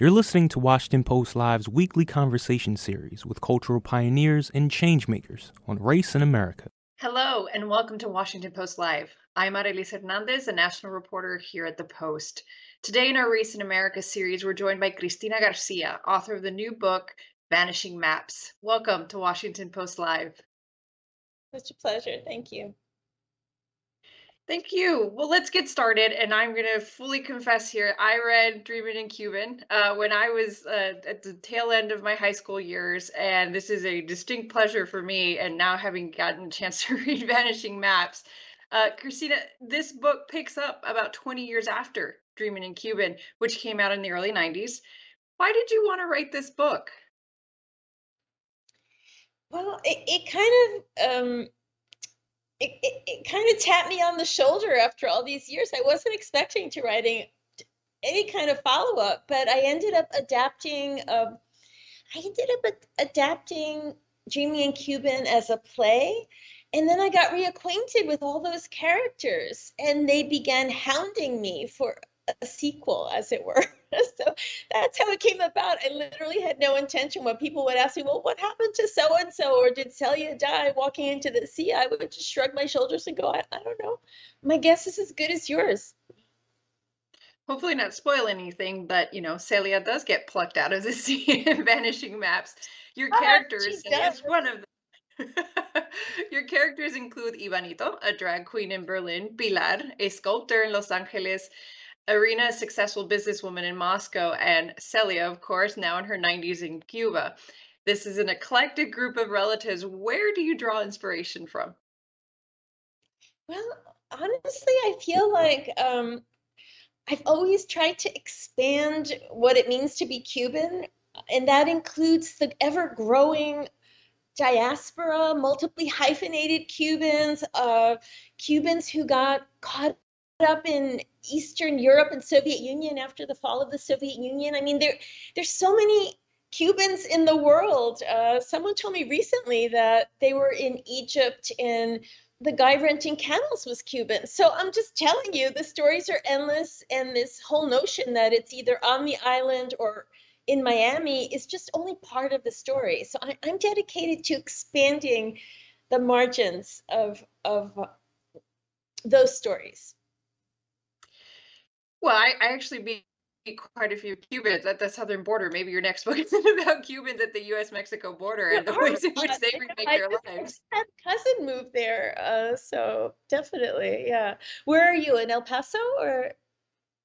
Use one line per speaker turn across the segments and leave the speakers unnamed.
You're listening to Washington Post Live's weekly conversation series with cultural pioneers and changemakers on race in America.
Hello, and welcome to Washington Post Live. I'm Arelis Hernandez, a national reporter here at the Post. Today, in our Race in America series, we're joined by Cristina Garcia, author of the new book, Vanishing Maps. Welcome to Washington Post Live.
Such a pleasure. Thank you.
Thank you. Well, let's get started. And I'm going to fully confess here I read Dreaming in Cuban uh, when I was uh, at the tail end of my high school years. And this is a distinct pleasure for me. And now having gotten a chance to read Vanishing Maps. Uh, Cristina, this book picks up about 20 years after Dreaming in Cuban, which came out in the early 90s. Why did you want to write this book?
Well, it, it kind of um, it, it, it kind of tapped me on the shoulder after all these years. I wasn't expecting to writing any kind of follow up, but I ended up adapting. Um, I ended up ad- adapting Dreaming in Cuban as a play. And then I got reacquainted with all those characters, and they began hounding me for a sequel, as it were. so that's how it came about. I literally had no intention when people would ask me, well, what happened to so and so? Or did Celia die walking into the sea? I would just shrug my shoulders and go, I, I don't know. My guess is as good as yours.
Hopefully, not spoil anything, but you know, Celia does get plucked out of the sea in Vanishing Maps. Your ah, characters, one of them. Your characters include Ivanito, a drag queen in Berlin, Pilar, a sculptor in Los Angeles, Irina, a successful businesswoman in Moscow, and Celia, of course, now in her 90s in Cuba. This is an eclectic group of relatives. Where do you draw inspiration from?
Well, honestly, I feel like um, I've always tried to expand what it means to be Cuban, and that includes the ever growing diaspora, multiply hyphenated Cubans, uh, Cubans who got caught up in Eastern Europe and Soviet Union after the fall of the Soviet Union. I mean, there there's so many Cubans in the world. Uh, someone told me recently that they were in Egypt and the guy renting camels was Cuban. So I'm just telling you, the stories are endless, and this whole notion that it's either on the island or in Miami is just only part of the story. So I, am dedicated to expanding the margins of of those stories.
Well, I, I actually meet quite a few Cubans at the southern border. Maybe your next book isn't about Cubans at the U.S. Mexico border and the ways in which they remake their lives.
Had cousin moved there, uh, so definitely, yeah. Where are you in El Paso or?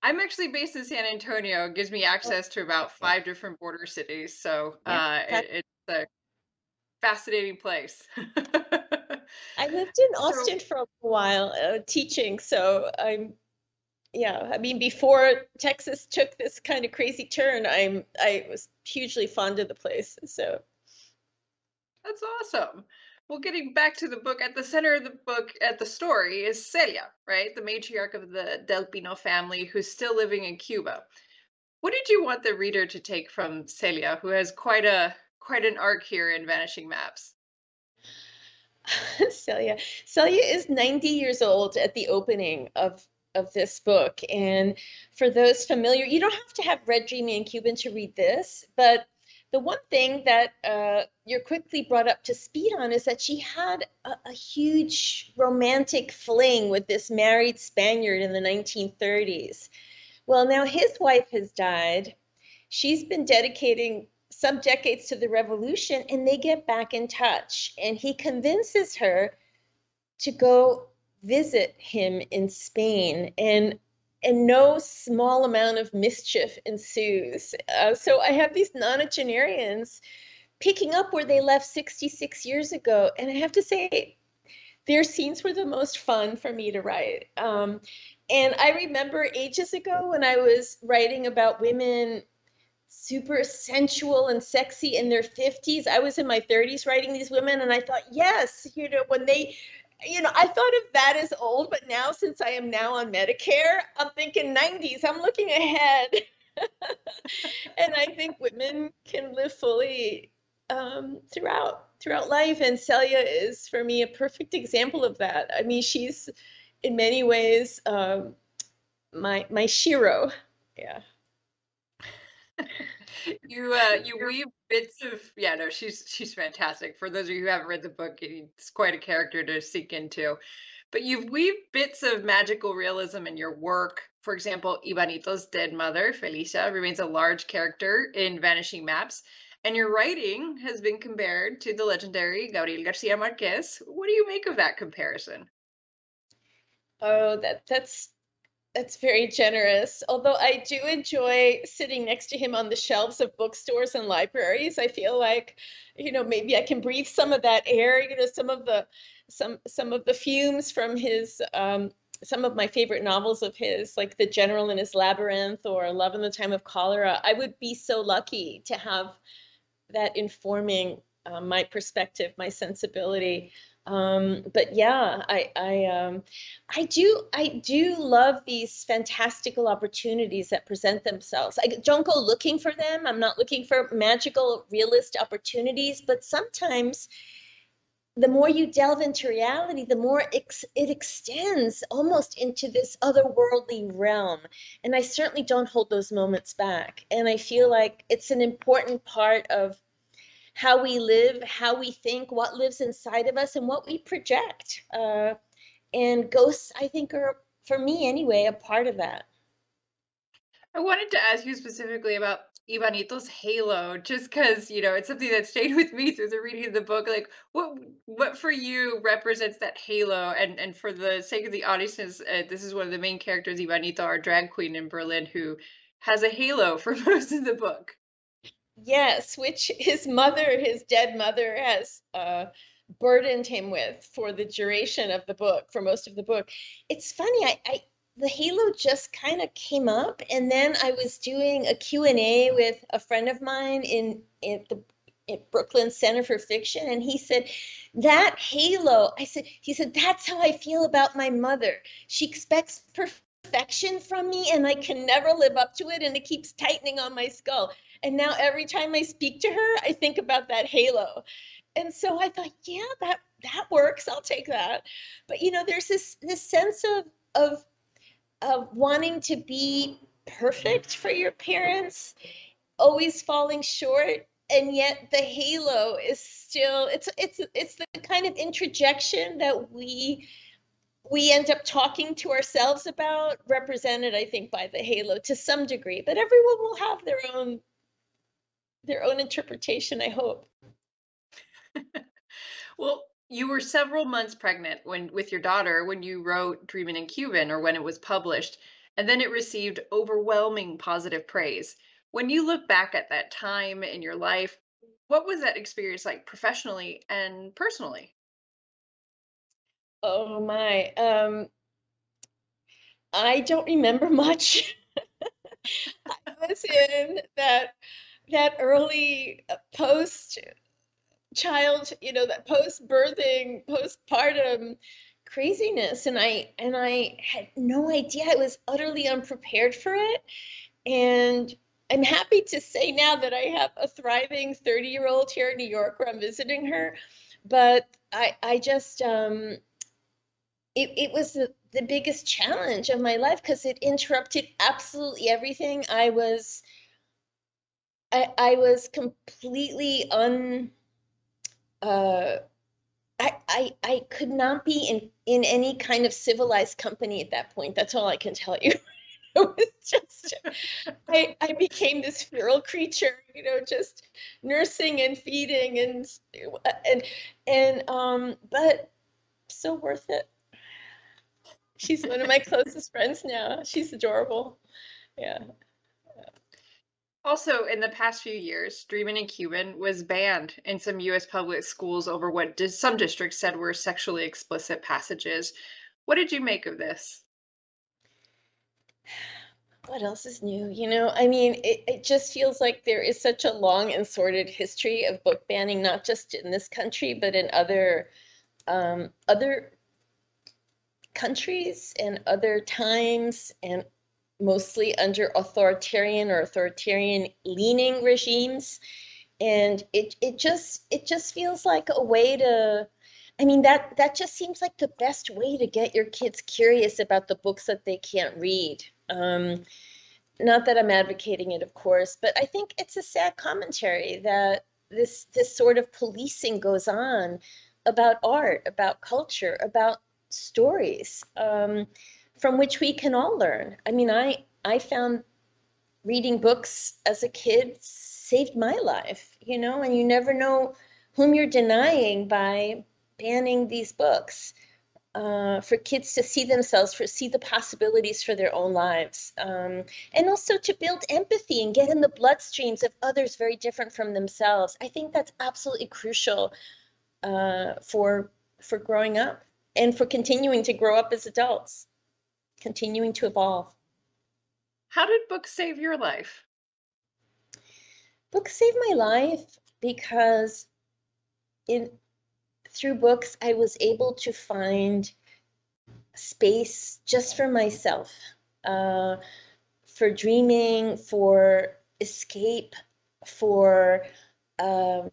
I'm actually based in San Antonio. It gives me oh, access to about five different border cities, so uh, it, it's a fascinating place.
I lived in Austin so, for a while uh, teaching, so I'm yeah i mean before texas took this kind of crazy turn i'm i was hugely fond of the place so.
That's awesome. Well getting back to the book at the center of the book at the story is celia right? The matriarch of the del pino family who's still living in cuba. What did you want the reader to take from celia who has quite a quite an arc here in vanishing maps?
Celia. Celia is 90 years old at the opening of of this book. And for those familiar, you don't have to have read Dreaming in Cuban to read this, but the one thing that uh, you're quickly brought up to speed on is that she had a, a, huge romantic fling with this married Spaniard in the 1930s. Well, now his wife has died. She's been dedicating some decades to the revolution, and they get back in touch. And he convinces her to go visit him in Spain, and and no small amount of mischief ensues. Uh, so I have these nonagenarians picking up where they left 66 years ago, and I have to say, their scenes were the most fun for me to write. Um, and I remember ages ago when I was writing about women super sensual and sexy in their 50s. I was in my 30s writing these women, and I thought, yes, you know, when they you know, I thought of that as old, but now since I am now on Medicare, I'm thinking 90s. I'm looking ahead. and I think women can live fully um, throughout throughout life. And Celia is, for me, a perfect example of that. I mean, she's in many ways um, my my shero. Yeah.
You uh, you weave bits of yeah no she's she's fantastic. For those of you who haven't read the book, it's quite a character to seek into. But you've weaved bits of magical realism in your work. For example, Ivanito's dead mother, Felicia, remains a large character in Vanishing Maps. And your writing has been compared to the legendary Gabriel Garcia Marquez. What do you make of that comparison?
Oh, that that's that's very generous. Although I do enjoy sitting next to him on the shelves of bookstores and libraries. I feel like, you know, maybe I can breathe some of that air, you know, some of the some some of the fumes from his um, some of my favorite novels of his, like The General in His Labyrinth or Love in the Time of Cholera. I would be so lucky to have that informing uh, my perspective, my sensibility. Um, but yeah, I I um, I do I do love these fantastical opportunities that present themselves. I don't go looking for them. I'm not looking for magical realist opportunities, but sometimes the more you delve into reality, the more ex- it extends almost into this otherworldly realm. And I certainly don't hold those moments back. And I feel like it's an important part of how we live, how we think, what lives inside of us, and what we project. Uh, and ghosts, I think, are, for me anyway, a part of that.
I wanted to ask you specifically about Ivanito's halo, just because you know it's something that stayed with me through the reading of the book. Like, what what for you represents that halo? And and for the sake of the audience, uh, this is one of the main characters, Ivanito, our drag queen in Berlin, who has a halo for most of the book.
Yes, which his mother, his dead mother, has uh, burdened him with for the duration of the book, for most of the book. It's funny, I, I the halo just kind of came up and then i was doing a q&a with a friend of mine in, in the at brooklyn center for fiction and he said that halo i said he said that's how i feel about my mother she expects perfection from me and i can never live up to it and it keeps tightening on my skull and now every time i speak to her i think about that halo. And so i thought yeah that that works i'll take that. But you know there's this this sense of of of wanting to be perfect for your parents, always falling short, and yet the halo is still it's it's it's the kind of introjection that we we end up talking to ourselves about represented i think by the halo to some degree. But everyone will have their own their own interpretation i hope
well you were several months pregnant when with your daughter when you wrote Dreaming in Cuban or when it was published, and then it received overwhelming positive praise. When you look back at that time in your life, what was that experience like professionally and personally?
Oh my. Um I don't remember much. I was in that that early uh, post child, you know, that post birthing, postpartum craziness. And I and I had no idea. I was utterly unprepared for it. And I'm happy to say now that I have a thriving 30 year old here in New York where I'm visiting her. But I I just um it, it was the, the biggest challenge of my life because it interrupted absolutely everything. I was I, I was completely un uh, I, I I could not be in in any kind of civilized company at that point. That's all I can tell you. it was just I I became this feral creature, you know, just nursing and feeding and and and um but so worth it. She's one of my closest friends now. She's adorable. Yeah.
Also, in the past few years, Dreaming in Cuban was banned in some U.S. public schools over what some districts said were sexually explicit passages. What did you make of this?
What else is new? You know, I mean, it, it just feels like there is such a long and sordid history of book banning, not just in this country, but in other um, other countries and other times and mostly under authoritarian or authoritarian leaning regimes and it it just it just feels like a way to I mean that that just seems like the best way to get your kids curious about the books that they can't read. Um, not that I'm advocating it, of course, but I think it's a sad commentary that this this sort of policing goes on about art, about culture, about stories um, from which we can all learn. I mean, I I found reading books as a kid saved my life, you know, and you never know whom you're denying by banning these books. Uh, for kids to see themselves, for see the possibilities for their own lives, um, and also to build empathy and get in the bloodstreams of others very different from themselves. I think that's absolutely crucial uh, for for growing up and for continuing to grow up as adults, continuing to evolve.
How did books save your life?
Books saved my life because in through books I was able to find space just for myself, uh, for dreaming, for escape, for um,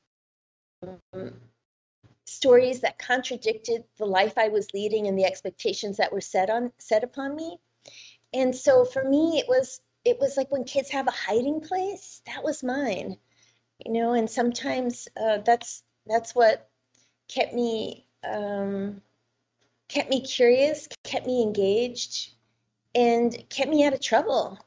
stories that contradicted the life I was leading and the expectations that were set on set upon me. And so for me, it was it was like when kids have a hiding place. That was mine, you know. And sometimes uh, that's that's what kept me um, kept me curious, kept me engaged, and kept me out of trouble.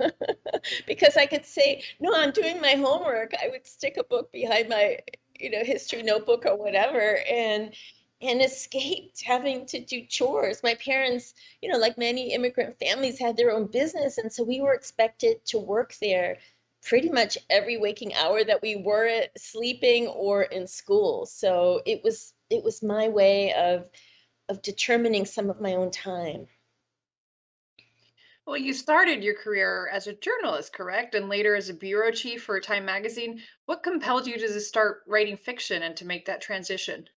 because I could say, no, I'm doing my homework. I would stick a book behind my you know history notebook or whatever and and escaped having to do chores. My parents you know like many immigrant families had their own business and so we were expected to work there pretty much every waking hour that we were sleeping or in school. So it was it was my way of of determining some of my own time
well, you started your career as a journalist, correct? And later as a bureau chief for Time magazine. What compelled you to start writing fiction and to make that transition?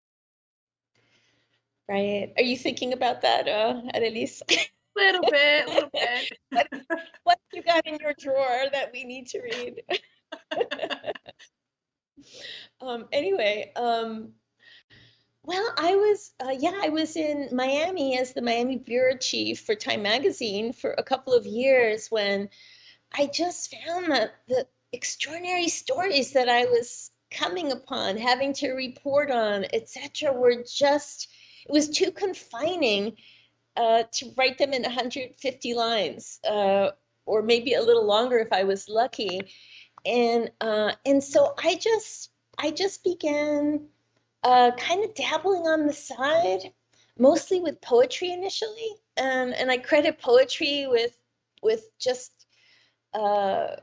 Right. Are you thinking about that, uh, Arelis?
A little bit, a little bit.
what, what you got in your drawer that we need to read? um, anyway, um, well, I was, uh, yeah, I was in Miami as the Miami bureau chief for Time Magazine for a couple of years when I just found that the extraordinary stories that I was coming upon, having to report on, etc., were just, it was too confining uh, to write them in 150 lines, uh, or maybe a little longer if I was lucky. And uh, and so I just I just began uh, kind of dabbling on the side, mostly with poetry initially, and and I credit poetry with with just uh,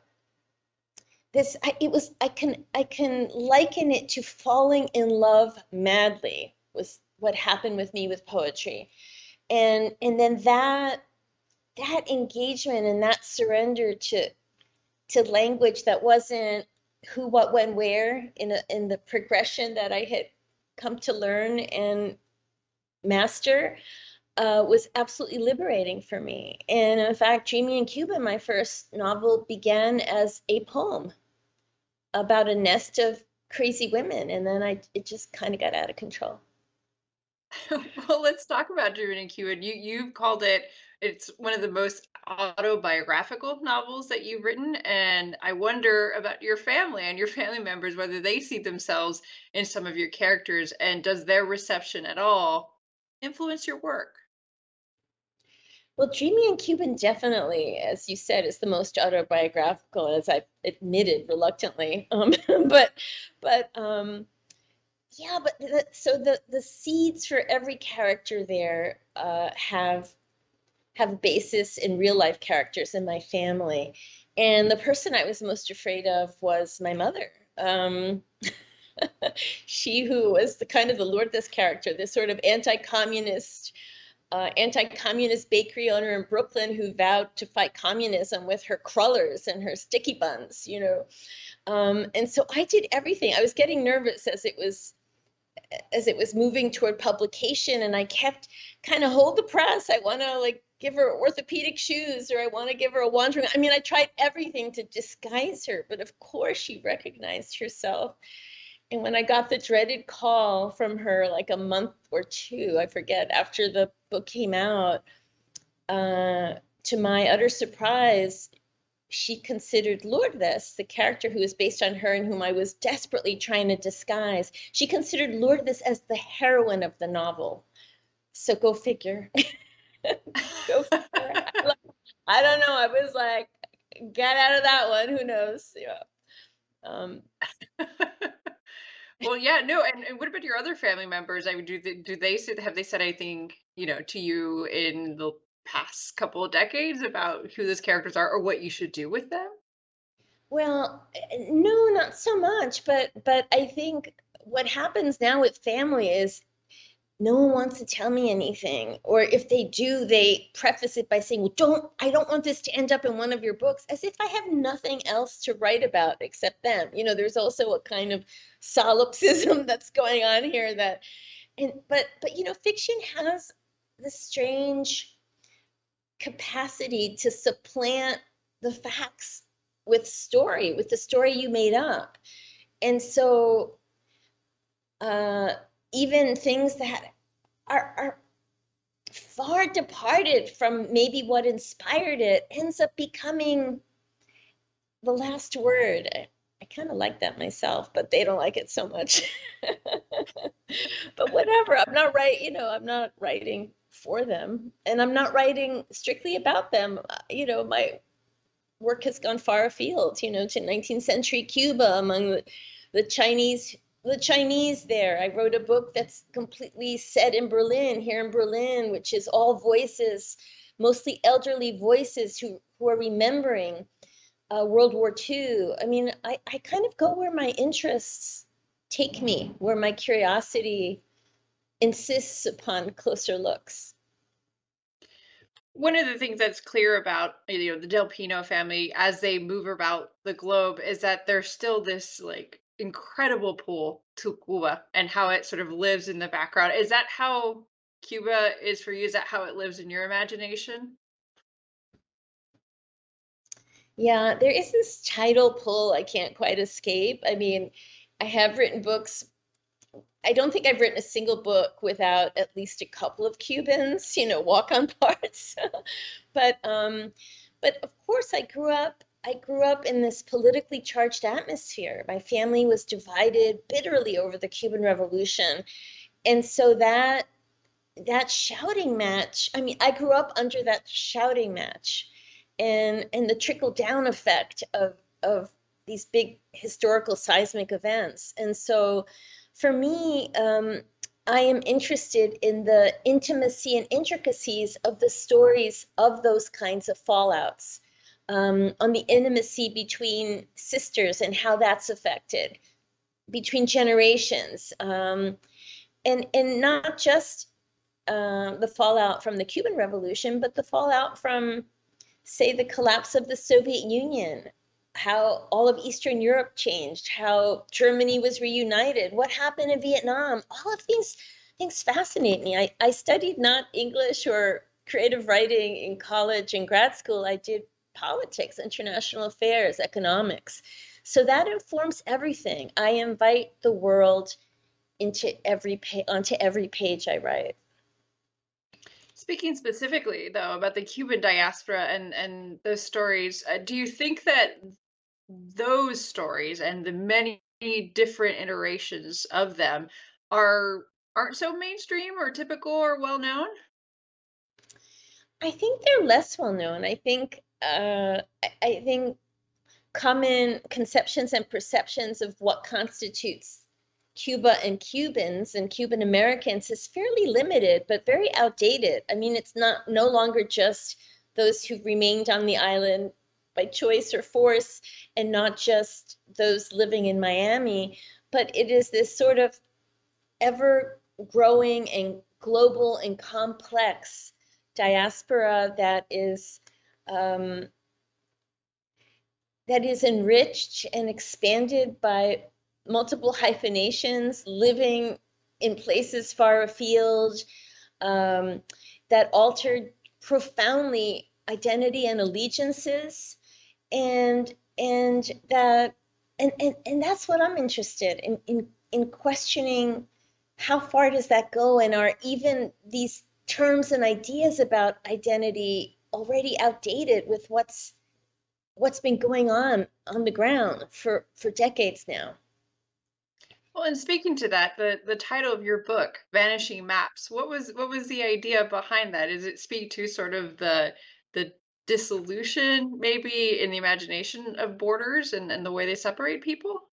this. I, it was I can I can liken it to falling in love madly was what happened with me with poetry, and and then that that engagement and that surrender to to language that wasn't who, what, when, where in a, in the progression that I had come to learn and master uh, was absolutely liberating for me. And in fact, Dreaming in Cuban, my first novel, began as a poem about a nest of crazy women, and then I it just kind of got out of control.
well, let's talk about Dreaming in Cuban. You you've called it it's one of the most autobiographical novels that you've written and i wonder about your family and your family members whether they see themselves in some of your characters and does their reception at all influence your work?
Well dreaming in cuban definitely as you said is the most autobiographical as i've admitted reluctantly um, but but um, yeah but the, so the the seeds for every character there uh, have have basis in real life characters in my family. And the person I was most afraid of was my mother. Um, she who was the kind of the Lourdes character, this sort of anti-communist, uh, anti-communist bakery owner in Brooklyn who vowed to fight communism with her crullers and her sticky buns, you know. Um, and so I did everything. I was getting nervous as it was as it was moving toward publication, and I kept kind of hold the press. I want to like give her orthopedic shoes or I want to give her a wandering. I mean, I tried everything to disguise her, but of course she recognized herself. And when I got the dreaded call from her, like a month or two, I forget, after the book came out, uh, to my utter surprise, she considered Lourdes, the character who is based on her and whom I was desperately trying to disguise, she considered Lourdes as the heroine of the novel. So go figure. go figure. I don't know. I was like, get out of that one. Who knows? Yeah. Um,
well, yeah, no, and, and what about your other family members? I mean, do they, do they say, have they said anything, you know, to you in the past couple of decades about who those characters are or what you should do with them?
Well, eh, no, not so much, but but I think what happens now with family is no one wants to tell me anything or if they do they preface it by saying well don't i don't want this to end up in one of your books as if i have nothing else to write about except them you know there's also a kind of solipsism that's going on here that and but but you know fiction has the strange capacity to supplant the facts with story, with the story you made up. And so uh, even things that are, are far departed from maybe what inspired it ends up becoming the last word. I, I kind of like that myself, but they don't like it so much. but whatever, I'm not right, you know, I'm not writing for them and i'm not writing strictly about them uh, you know my work has gone far afield you know to 19th century cuba among the, the chinese the chinese there i wrote a book that's completely set in berlin here in berlin which is all voices mostly elderly voices who, who are remembering uh, world war ii i mean I, I kind of go where my interests take me where my curiosity insists upon closer looks.
One of the things that's clear about you know the Del Pino family as they move about the globe is that there's still this like incredible pull to Cuba and how it sort of lives in the background. Is that how Cuba is for you? Is that how it lives in your imagination?
Yeah, there is this tidal pull I can't quite escape. I mean, I have written books I don't think I've written a single book without at least a couple of Cubans, you know, walk on parts. but um, but of course, I grew up. I grew up in this politically charged atmosphere. My family was divided bitterly over the Cuban Revolution, and so that that shouting match. I mean, I grew up under that shouting match, and and the trickle down effect of of these big historical seismic events, and so for me, um, I am interested in the intimacy and intricacies of the stories of those kinds of fallouts, um, on the intimacy between sisters and how that's affected, between generations, um, and and not just uh, the fallout from the Cuban Revolution, but the fallout from, say, the collapse of the Soviet Union, how all of Eastern Europe changed, how Germany was reunited, what happened in Vietnam. All of these things fascinate me. I, I studied not English or creative writing in college and grad school. I did politics, international affairs, economics. So that informs everything. I invite the world into every pa- onto every page I write.
Speaking specifically, though, about the Cuban diaspora and and those stories, uh, do you think that those stories and the many different iterations of them are aren't so mainstream or typical or well known?
I think they're less well known. I think uh, I think common conceptions and perceptions of what constitutes Cuba and Cubans and Cuban Americans is fairly limited, but very outdated. I mean, it's not no longer just those who remained on the island by choice or force and not just those living in Miami, but it is this sort of ever growing and global and complex diaspora that is um, that is enriched and expanded by multiple hyphenations, living in places far afield, um, that altered profoundly identity and allegiances and and that and, and and that's what i'm interested in in in questioning how far does that go and are even these terms and ideas about identity already outdated with what's what's been going on on the ground for for decades now.
Well, and speaking to that, the the title of your book, "Vanishing Maps," what was what was the idea behind that? Does it speak to sort of the the dissolution, maybe in the imagination of borders and, and the way they separate people?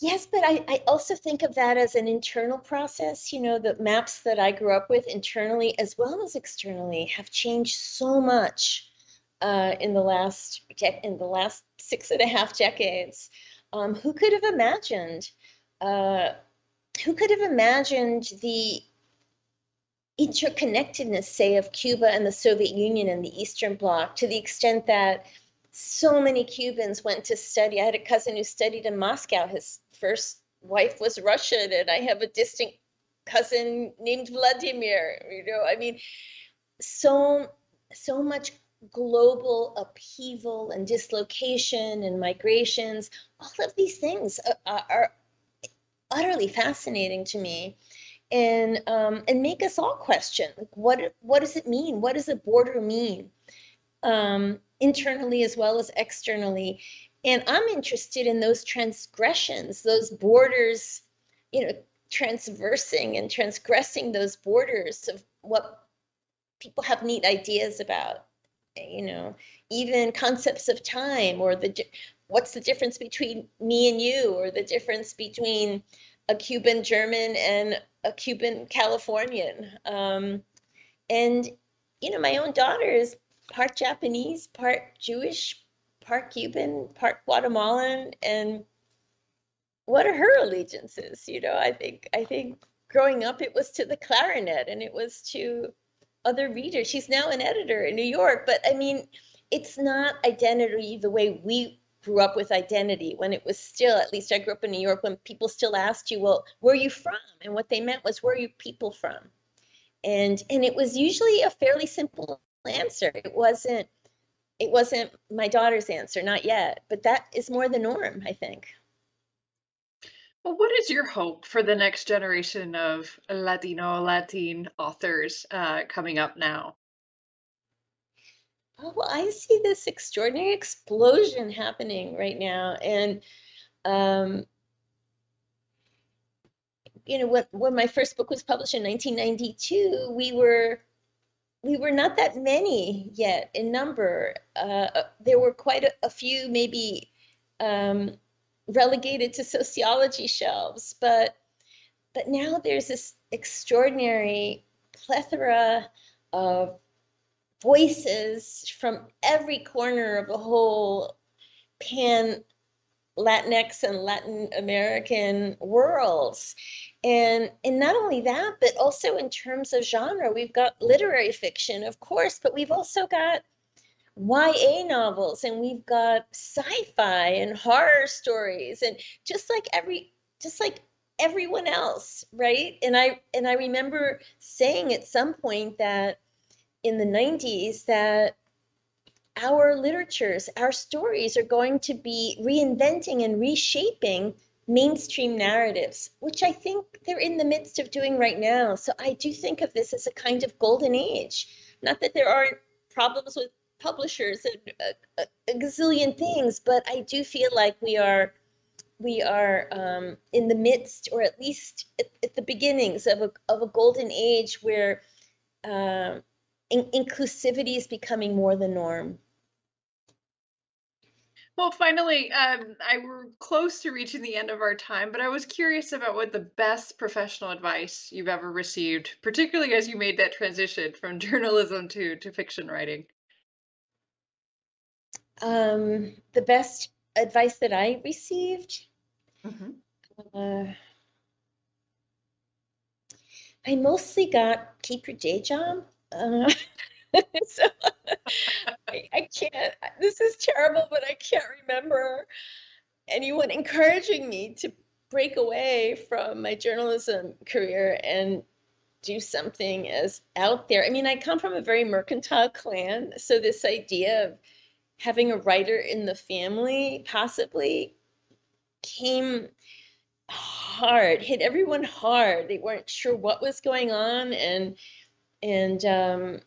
Yes, but I, I also think of that as an internal process. You know, the maps that I grew up with internally as well as externally have changed so much uh, in the last in the last six and a half decades. Um, who could have imagined? Uh, who could have imagined the interconnectedness, say, of Cuba and the Soviet Union and the Eastern Bloc to the extent that so many Cubans went to study. I had a cousin who studied in Moscow. His first wife was Russian, and I have a distant cousin named Vladimir. You know, I mean, so so much global upheaval and dislocation and migrations. All of these things are, are utterly fascinating to me and um, and make us all question what what does it mean? What does a border mean? Um, internally as well as externally. And I'm interested in those transgressions, those borders, you know, transversing and transgressing those borders of what people have neat ideas about, you know, even concepts of time or the what's the difference between me and you or the difference between a Cuban German and a Cuban Californian. Um, and, you know, my own daughter is part Japanese, part Jewish, part Cuban, part Guatemalan, and what are her allegiances? You know, I think I think growing up it was to the clarinet and it was to other readers. She's now an editor in New York, but I mean, it's not identity the way we grew up with identity when it was still at least I grew up in New York when people still asked you, well, where are you from? And what they meant was where are you people from? And and it was usually a fairly simple answer. It wasn't it wasn't my daughter's answer, not yet, but that is more the norm, I think.
Well, what is your hope for the next generation of Latino, Latin authors uh, coming up now?
Oh, well, I see this extraordinary explosion happening right now, and um, you know, when when my first book was published in 1992, we were we were not that many yet in number. Uh, uh, there were quite a, a few, maybe um, relegated to sociology shelves, but but now there's this extraordinary plethora of voices from every corner of the whole pan Latinx and Latin American worlds. And and not only that, but also in terms of genre, we've got literary fiction, of course, but we've also got YA novels and we've got sci-fi and horror stories and just like every just like everyone else, right? And I and I remember saying at some point that in the 90s that our literatures, our stories are going to be reinventing and reshaping mainstream narratives, which I think they're in the midst of doing right now. So I do think of this as a kind of golden age. Not that there aren't problems with publishers and a, a, a gazillion things, but I do feel like we are we are um, in the midst, or at least at, at, the beginnings of a of a golden age where uh, in, inclusivity is becoming more the norm.
Well, finally, um, I were close to reaching the end of our time, but I was curious about what the best professional advice you've ever received, particularly as you made that transition from journalism to to fiction writing.
Um, the best advice that I received. Mm-hmm. Uh, I mostly got keep your day job. Uh, so I, I can't, this is terrible, but I can't remember anyone encouraging me to break away from my journalism career and do something as out there. I mean, I come from a very mercantile clan, so this idea of having a writer in the family possibly came hard, hit everyone hard. They weren't sure what was going on and and um,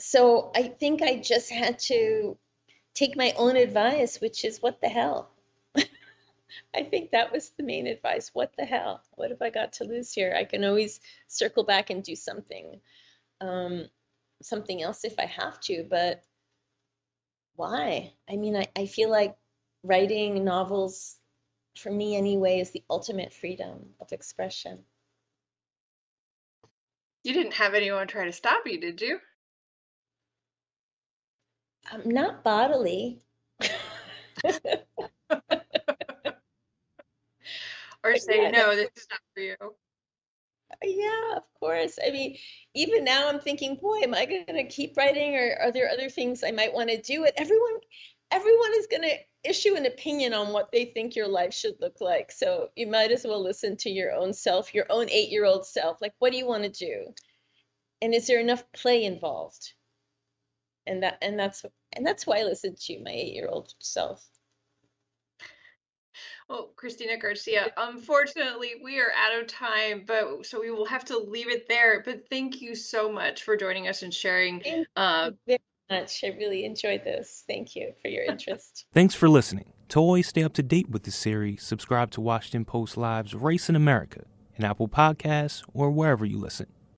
so I think I just had to take my own advice, which is what the hell. I think that was the main advice. What the hell? What have I got to lose here? I can always circle back and do something, um, something else if I have to. But why? I mean, I, I feel like writing novels, for me anyway, is the ultimate freedom of expression.
You didn't have anyone try to stop you, did you?
Um, not bodily.
or say, no, this is not for you.
Yeah, of course. I mean, even now I'm thinking, boy, am I going to keep writing or are there other things I might want to do? It everyone everyone is going to issue an opinion on what they think your life should look like. So you might as well listen to your own self, your own 8-year-old self. Like what do you want to do? And is there enough play involved? And that and that's and that's why I listen to my 8-year-old self.
Well, Cristina Garcia, unfortunately, we are out of time, but so we will have to leave it there. But thank you so much for joining us and sharing.
Thank uh, very much. I really enjoyed this. Thank you for your interest.
Thanks for listening. To always stay up to date with the series, subscribe to Washington Post Live's Race in America in Apple Podcasts or wherever you listen.